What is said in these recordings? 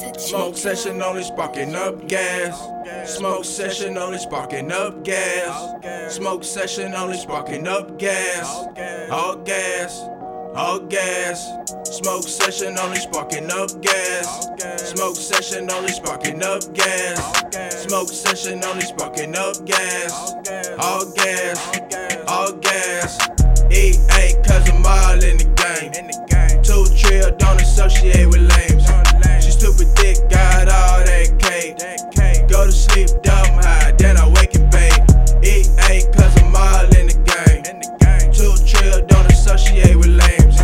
Smoke session only sparking up gas. Smoke session only sparking up gas. Smoke session only sparking up gas. All gas. All gas. Smoke session only sparking up gas. Smoke session only sparking up gas. Smoke session only sparking up gas. All gas. All gas. E8 cause I'm all in the game. Two trill, don't associate with lames. Stupid thick, got all that cake. Go to sleep dumb high, then I wake and bake. E8 cause I'm all in the game. Two trill, don't associate with lames.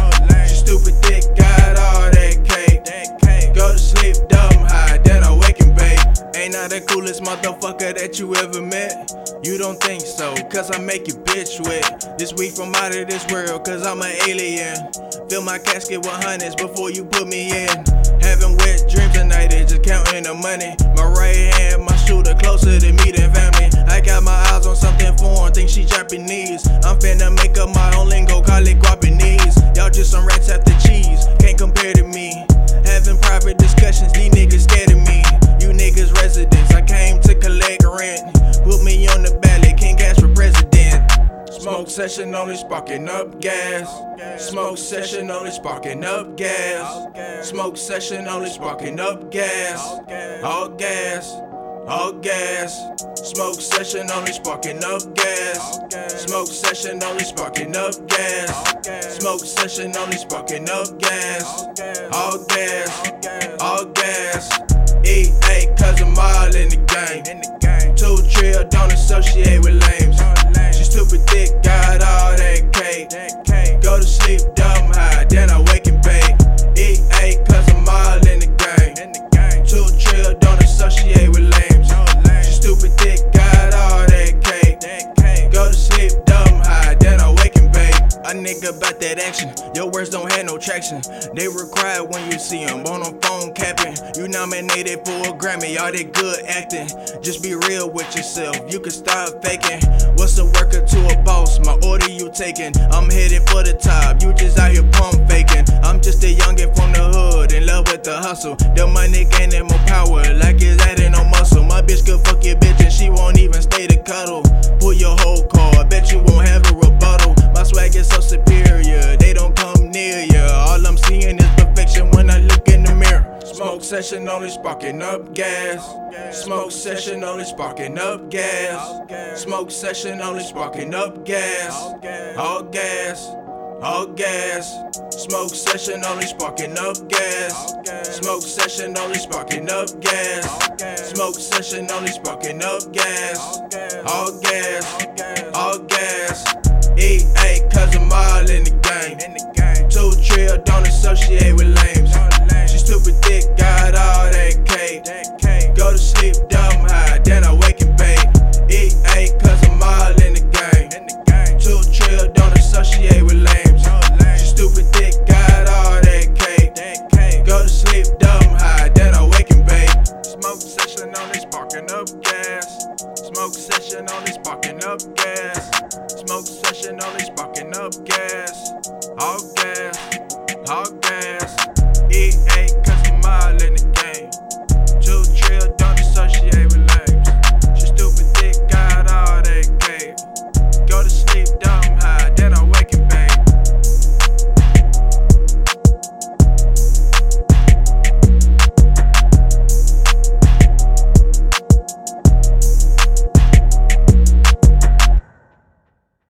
She stupid thick, got all that cake. Go to sleep dumb high, then I wake and bake. Ain't I the coolest motherfucker that you ever met? You don't think so, cause I make you bitch wet. This week from out of this world, cause I'm an alien. Fill my casket with hundreds before you put me in. Having wet dreams tonight, they just counting the money. My right hand, my shooter closer to me than family. I got my eyes on something foreign, think she Japanese. I'm finna make up my own lingo, call it Guapanese. Session only sparking up gas. Smoke session only sparking up gas. Smoke session only sparking up gas. All gas. All gas. Smoke session only sparking up gas. Smoke session only sparking up gas. Smoke session only sparking up gas. All gas. All gas. E8 cause I'm all in the game. Two trill, don't associate with lames. She stupid thick, got all that cake. Go to sleep dumb high, that action, your words don't have no traction. They require when you see them on a phone capping. You nominated for a Grammy, all that good acting. Just be real with yourself, you can stop faking. What's a worker to a boss? My order you taking. I'm headed for the top, you just out here pump faking. I'm just a youngin' from the hood, in love with the hustle. The money gaining more power, like it's adding no muscle. My bitch could fuck your bitch and she won't even stay to cuddle. Session only sparking up gas. Smoke session only sparking up gas. Smoke session only sparking up gas. All gas. All gas. Smoke session only sparking up gas. Smoke session only sparking up gas. Smoke session only sparking up gas. All gas. gas.